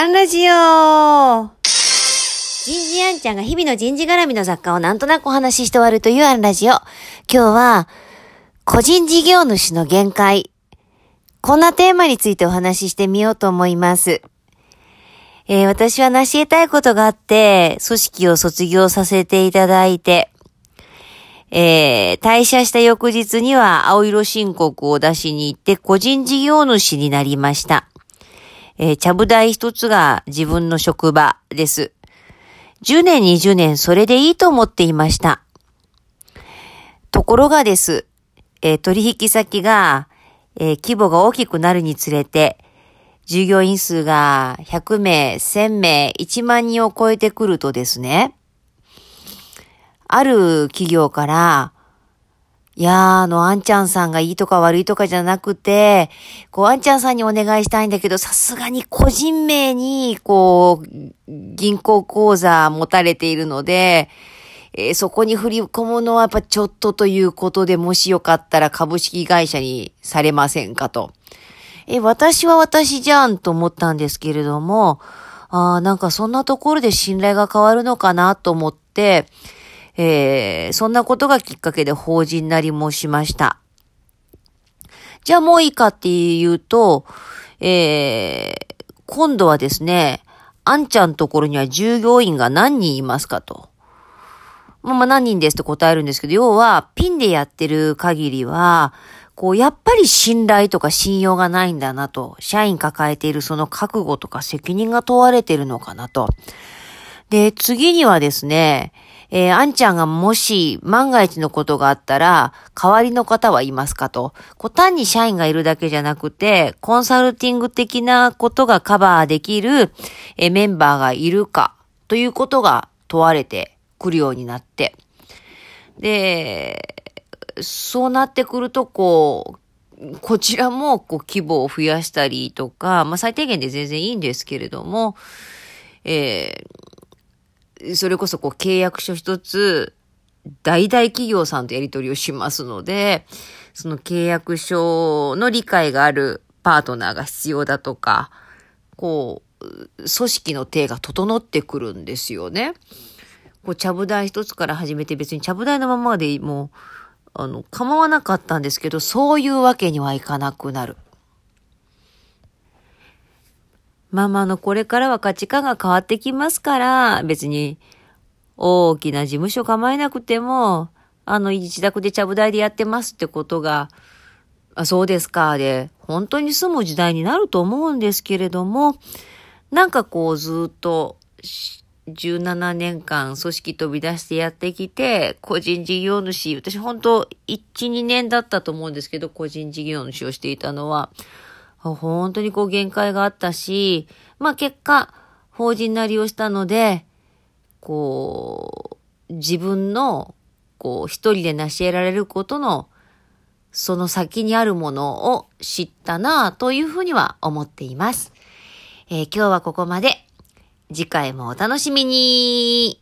アンラジオ人事アンちゃんが日々の人事絡みの雑貨をなんとなくお話しして終わるというアンラジオ。今日は、個人事業主の限界。こんなテーマについてお話ししてみようと思います。えー、私は成し得たいことがあって、組織を卒業させていただいて、えー、退社した翌日には青色申告を出しに行って個人事業主になりました。えー、ちゃぶ台一つが自分の職場です。10年、20年それでいいと思っていました。ところがです、えー、取引先が、えー、規模が大きくなるにつれて、従業員数が100名、1000名、1万人を超えてくるとですね、ある企業から、いやー、あの、あんちゃんさんがいいとか悪いとかじゃなくて、こう、あんちゃんさんにお願いしたいんだけど、さすがに個人名に、こう、銀行口座持たれているので、えー、そこに振り込むのはやっぱちょっとということで、もしよかったら株式会社にされませんかと。え、私は私じゃんと思ったんですけれども、ああ、なんかそんなところで信頼が変わるのかなと思って、えー、そんなことがきっかけで法人なりもしました。じゃあもういいかっていうと、えー、今度はですね、あんちゃんところには従業員が何人いますかと。まあまあ何人ですって答えるんですけど、要はピンでやってる限りは、こう、やっぱり信頼とか信用がないんだなと、社員抱えているその覚悟とか責任が問われているのかなと。で、次にはですね、えー、あんちゃんがもし万が一のことがあったら、代わりの方はいますかと。こう単に社員がいるだけじゃなくて、コンサルティング的なことがカバーできる、えー、メンバーがいるか、ということが問われてくるようになって。で、そうなってくると、こう、こちらも、こう、規模を増やしたりとか、まあ、最低限で全然いいんですけれども、えー、それこそ、こう、契約書一つ、大々企業さんとやり取りをしますので、その契約書の理解があるパートナーが必要だとか、こう、組織の手が整ってくるんですよね。こう、ちゃぶ台一つから始めて別にちゃぶ台のままでもう、あの、構わなかったんですけど、そういうわけにはいかなくなる。ママのこれからは価値観が変わってきますから、別に大きな事務所構えなくても、あの、自宅でちゃぶ台でやってますってことが、あ、そうですか、で、本当に住む時代になると思うんですけれども、なんかこうずっと17年間組織飛び出してやってきて、個人事業主、私本当1、2年だったと思うんですけど、個人事業主をしていたのは、本当にこう限界があったし、まあ結果、法人なりをしたので、こう、自分の、こう、一人で成し得られることの、その先にあるものを知ったなというふうには思っています。えー、今日はここまで。次回もお楽しみに